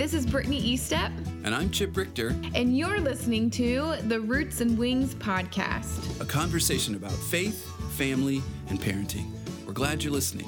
this is Brittany Eastep. And I'm Chip Richter. And you're listening to the Roots and Wings podcast, a conversation about faith, family, and parenting. We're glad you're listening.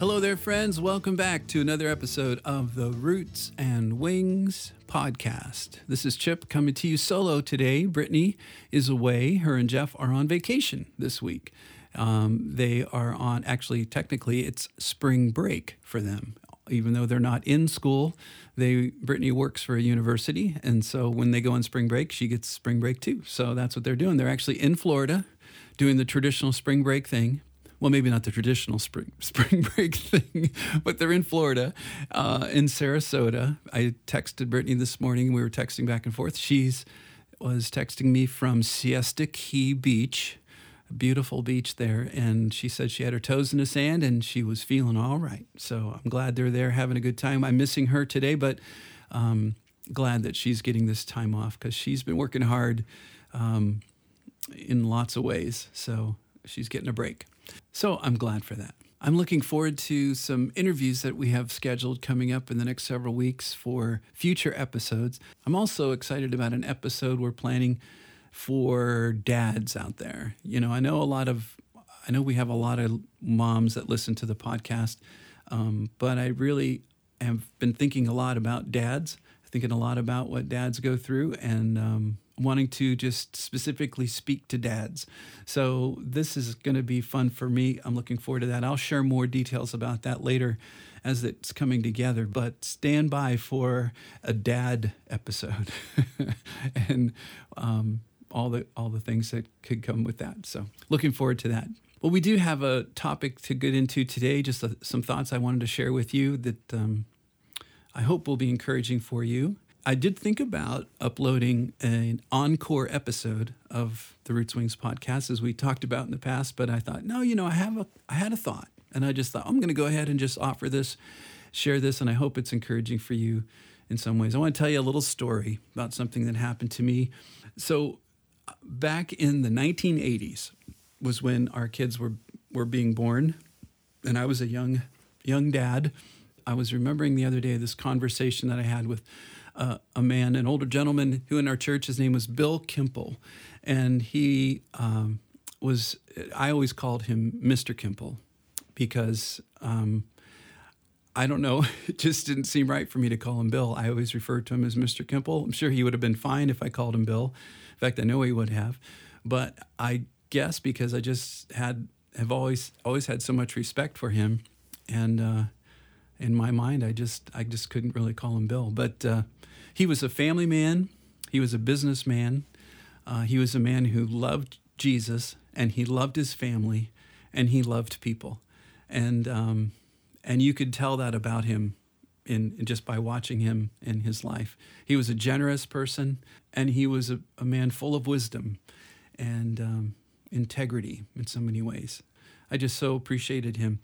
Hello there, friends. Welcome back to another episode of the Roots and Wings podcast. This is Chip coming to you solo today. Brittany is away. Her and Jeff are on vacation this week. Um, they are on, actually, technically, it's spring break for them. Even though they're not in school, they Brittany works for a university, and so when they go on spring break, she gets spring break too. So that's what they're doing. They're actually in Florida, doing the traditional spring break thing well, maybe not the traditional spring spring break thing, but they're in Florida, uh, in Sarasota. I texted Brittany this morning. We were texting back and forth. She's was texting me from Siesta Key Beach, beautiful beach there, and she said she had her toes in the sand and she was feeling all right. So I'm glad they're there having a good time. I'm missing her today, but um, glad that she's getting this time off because she's been working hard um, in lots of ways. So she's getting a break. So I'm glad for that. I'm looking forward to some interviews that we have scheduled coming up in the next several weeks for future episodes. I'm also excited about an episode we're planning for dads out there. You know, I know a lot of, I know we have a lot of moms that listen to the podcast, um, but I really have been thinking a lot about dads, thinking a lot about what dads go through, and um, wanting to just specifically speak to dads. So this is going to be fun for me. I'm looking forward to that. I'll share more details about that later as it's coming together, but stand by for a dad episode and um, all the all the things that could come with that. So looking forward to that. Well, we do have a topic to get into today. Just a, some thoughts I wanted to share with you that um, I hope will be encouraging for you. I did think about uploading an encore episode of the Roots Wings podcast, as we talked about in the past. But I thought, no, you know, I have a, I had a thought, and I just thought I'm going to go ahead and just offer this, share this, and I hope it's encouraging for you in some ways. I want to tell you a little story about something that happened to me. So, back in the 1980s was when our kids were were being born, and I was a young young dad. I was remembering the other day this conversation that I had with uh, a man, an older gentleman who in our church, his name was Bill Kimple. And he um, was, I always called him Mr. Kimple because um, I don't know, it just didn't seem right for me to call him Bill. I always referred to him as Mr. Kimple. I'm sure he would have been fine if I called him Bill. Fact, I know he would have. But I guess because I just had, have always, always had so much respect for him. And, uh, in my mind, I just I just couldn't really call him Bill. But uh, he was a family man. He was a businessman. Uh, he was a man who loved Jesus and he loved his family and he loved people. And um, and you could tell that about him in, just by watching him in his life. He was a generous person and he was a, a man full of wisdom and um, integrity in so many ways. I just so appreciated him.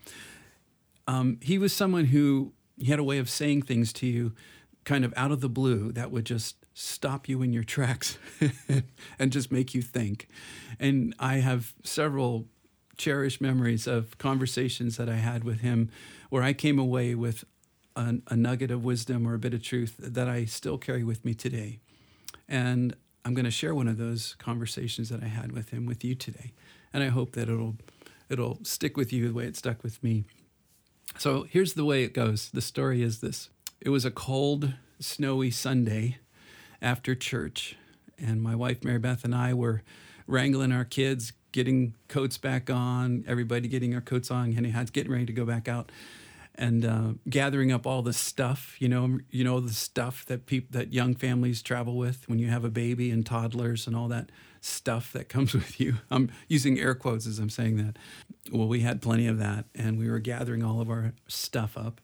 Um, he was someone who he had a way of saying things to you kind of out of the blue that would just stop you in your tracks and just make you think. And I have several cherished memories of conversations that I had with him where I came away with a, a nugget of wisdom or a bit of truth that I still carry with me today. And I'm going to share one of those conversations that I had with him with you today. And I hope that it'll it'll stick with you the way it stuck with me. So here's the way it goes. The story is this it was a cold, snowy Sunday after church, and my wife, Mary Beth, and I were wrangling our kids, getting coats back on, everybody getting our coats on, Hat's getting ready to go back out. And uh, gathering up all the stuff, you know, you know the stuff that people that young families travel with when you have a baby and toddlers and all that stuff that comes with you. I'm using air quotes as I'm saying that. Well, we had plenty of that, and we were gathering all of our stuff up.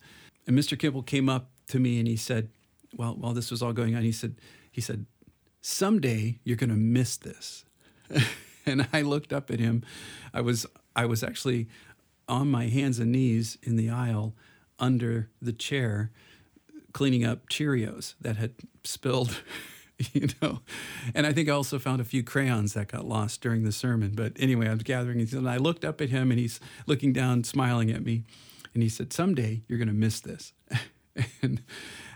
And Mr. Kimple came up to me and he said, "Well, while this was all going on, he said, he said, someday you're going to miss this." and I looked up at him. I was I was actually on my hands and knees in the aisle under the chair cleaning up Cheerios that had spilled you know. And I think I also found a few crayons that got lost during the sermon. But anyway, I was gathering and I looked up at him and he's looking down, smiling at me. And he said, Someday you're gonna miss this. and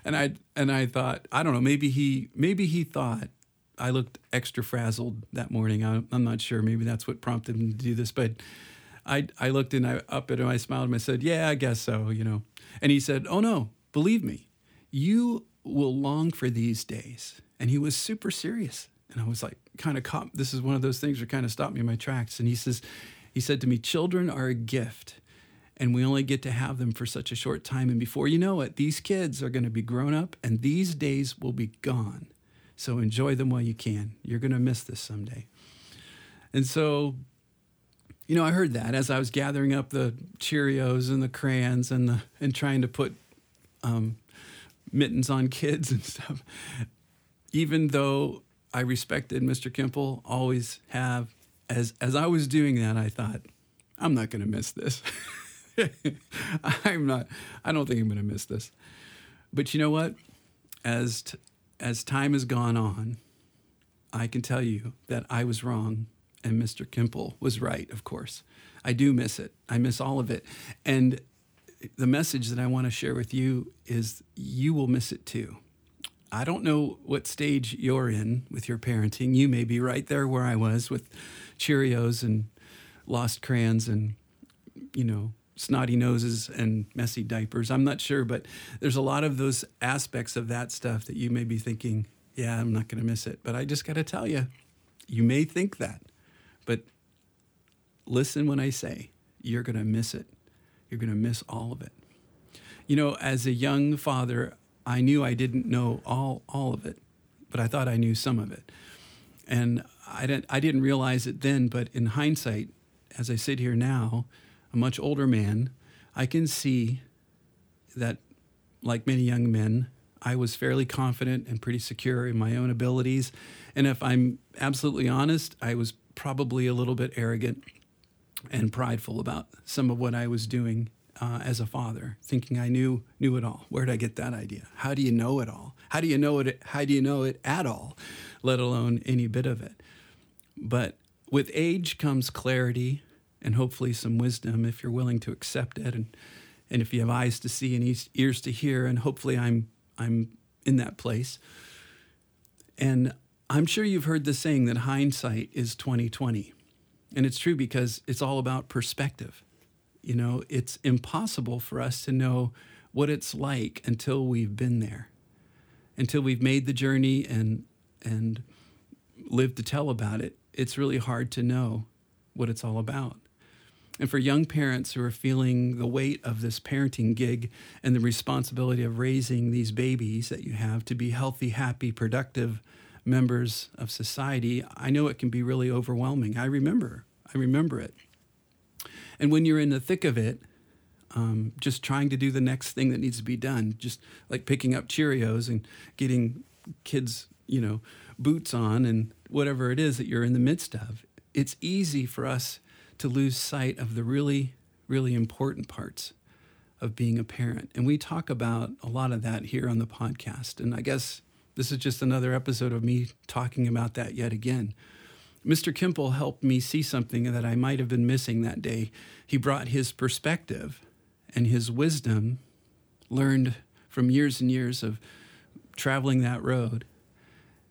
and I and I thought, I don't know, maybe he maybe he thought I looked extra frazzled that morning. I, am not sure. Maybe that's what prompted him to do this. But I I looked and I up at him. I smiled and I said, "Yeah, I guess so." You know. And he said, "Oh no, believe me, you will long for these days." And he was super serious. And I was like, kind of caught. This is one of those things that kind of stopped me in my tracks. And he says, he said to me, "Children are a gift." and we only get to have them for such a short time. And before you know it, these kids are going to be grown up and these days will be gone. So enjoy them while you can. You're going to miss this someday. And so, you know, I heard that as I was gathering up the Cheerios and the crayons and the and trying to put um, mittens on kids and stuff. Even though I respected Mr. Kimple, always have as as I was doing that, I thought, I'm not going to miss this. I'm not. I don't think I'm going to miss this. But you know what? As t- as time has gone on, I can tell you that I was wrong and Mr. Kimple was right, of course. I do miss it. I miss all of it. And the message that I want to share with you is you will miss it too. I don't know what stage you're in with your parenting. You may be right there where I was with Cheerios and lost crayons and, you know, snotty noses and messy diapers. I'm not sure, but there's a lot of those aspects of that stuff that you may be thinking, yeah, I'm not going to miss it. But I just got to tell you, you may think that, but listen when I say you're going to miss it. You're going to miss all of it. You know, as a young father, I knew I didn't know all, all of it, but I thought I knew some of it. And I didn't, I didn't realize it then, but in hindsight, as I sit here now, a much older man, I can see that, like many young men, I was fairly confident and pretty secure in my own abilities. And if I'm absolutely honest, I was probably a little bit arrogant and prideful about some of what I was doing uh, as a father, thinking I knew knew it all. Where did I get that idea? How do you know it all? How do you know it? How do you know it at all, let alone any bit of it? But with age comes clarity and hopefully some wisdom if you're willing to accept it and and if you have eyes to see and ears to hear and hopefully I'm I'm in that place. And I'm sure you've heard the saying that hindsight is 2020. And it's true because it's all about perspective. You know, it's impossible for us to know what it's like until we've been there. Until we've made the journey and and lived to tell about it. It's really hard to know what it's all about. And for young parents who are feeling the weight of this parenting gig and the responsibility of raising these babies that you have to be healthy, happy, productive members of society, I know it can be really overwhelming. I remember, I remember it. And when you're in the thick of it, um, just trying to do the next thing that needs to be done, just like picking up Cheerios and getting kids, you know, boots on and whatever it is that you're in the midst of, it's easy for us to lose sight of the really, really important parts of being a parent. And we talk about a lot of that here on the podcast. And I guess this is just another episode of me talking about that yet again. Mr. Kimple helped me see something that I might have been missing that day. He brought his perspective and his wisdom, learned from years and years of traveling that road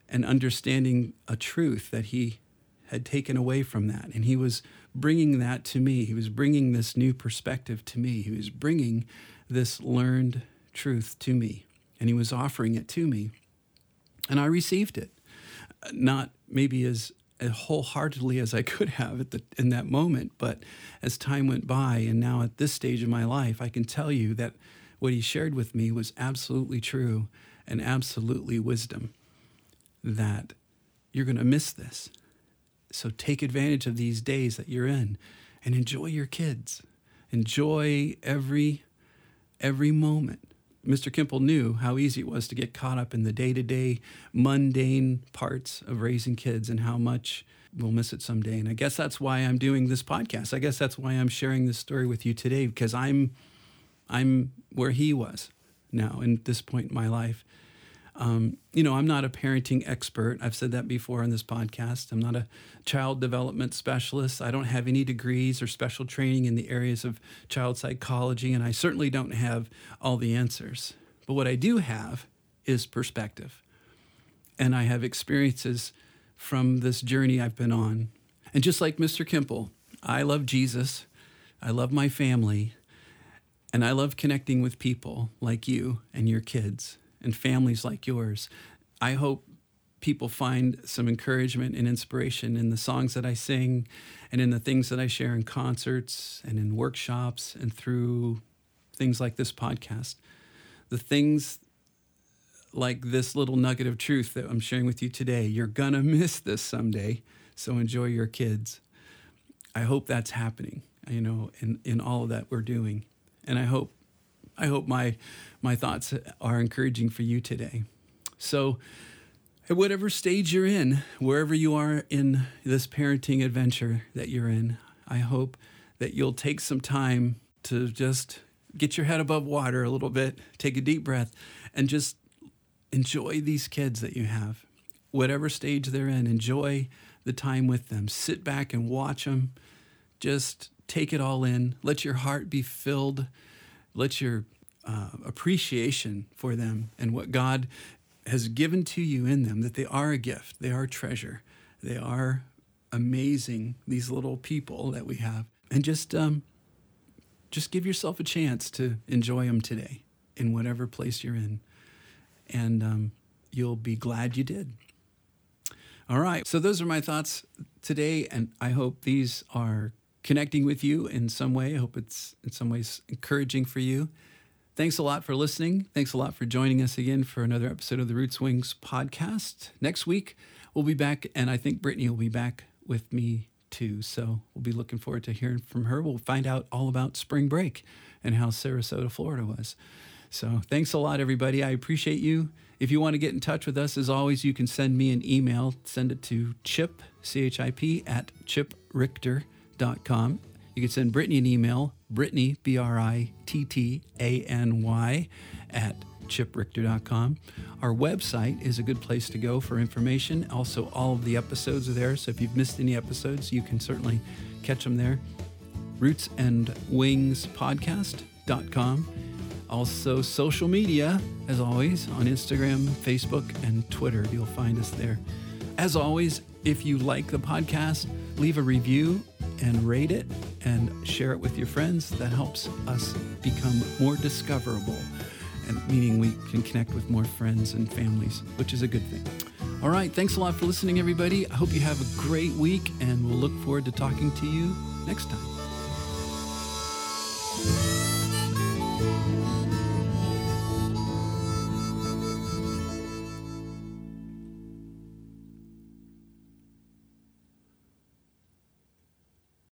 and understanding a truth that he had taken away from that. And he was bringing that to me. He was bringing this new perspective to me. He was bringing this learned truth to me. And he was offering it to me. And I received it. Not maybe as, as wholeheartedly as I could have at the, in that moment, but as time went by, and now at this stage of my life, I can tell you that what he shared with me was absolutely true and absolutely wisdom. That you're going to miss this so take advantage of these days that you're in and enjoy your kids. Enjoy every every moment. Mr. Kimple knew how easy it was to get caught up in the day-to-day mundane parts of raising kids and how much we'll miss it someday. And I guess that's why I'm doing this podcast. I guess that's why I'm sharing this story with you today because I'm I'm where he was now in this point in my life. Um, you know, I'm not a parenting expert. I've said that before on this podcast. I'm not a child development specialist. I don't have any degrees or special training in the areas of child psychology, and I certainly don't have all the answers. But what I do have is perspective. And I have experiences from this journey I've been on. And just like Mr. Kimple, I love Jesus, I love my family, and I love connecting with people like you and your kids and families like yours. I hope people find some encouragement and inspiration in the songs that I sing and in the things that I share in concerts and in workshops and through things like this podcast. The things like this little nugget of truth that I'm sharing with you today. You're going to miss this someday, so enjoy your kids. I hope that's happening, you know, in, in all of that we're doing. And I hope I hope my my thoughts are encouraging for you today. So at whatever stage you're in, wherever you are in this parenting adventure that you're in, I hope that you'll take some time to just get your head above water a little bit, take a deep breath, and just enjoy these kids that you have. Whatever stage they're in, enjoy the time with them. Sit back and watch them. Just take it all in. Let your heart be filled. Let your uh, appreciation for them and what God has given to you in them, that they are a gift, they are treasure, they are amazing, these little people that we have. And just, um, just give yourself a chance to enjoy them today in whatever place you're in and um, you'll be glad you did. All right. So, those are my thoughts today, and I hope these are connecting with you in some way. I hope it's in some ways encouraging for you. Thanks a lot for listening. Thanks a lot for joining us again for another episode of the Roots Wings podcast. Next week, we'll be back, and I think Brittany will be back with me too. So, we'll be looking forward to hearing from her. We'll find out all about spring break and how Sarasota, Florida was. So thanks a lot, everybody. I appreciate you. If you want to get in touch with us, as always, you can send me an email. Send it to chip, C-H-I-P, at chiprichter.com. You can send Brittany an email, Brittany, B-R-I-T-T-A-N-Y, at chiprichter.com. Our website is a good place to go for information. Also, all of the episodes are there. So if you've missed any episodes, you can certainly catch them there. Roots and Wings Podcast.com. Also, social media, as always, on Instagram, Facebook, and Twitter. You'll find us there. As always, if you like the podcast, leave a review and rate it and share it with your friends. That helps us become more discoverable, and meaning we can connect with more friends and families, which is a good thing. All right, thanks a lot for listening, everybody. I hope you have a great week, and we'll look forward to talking to you next time.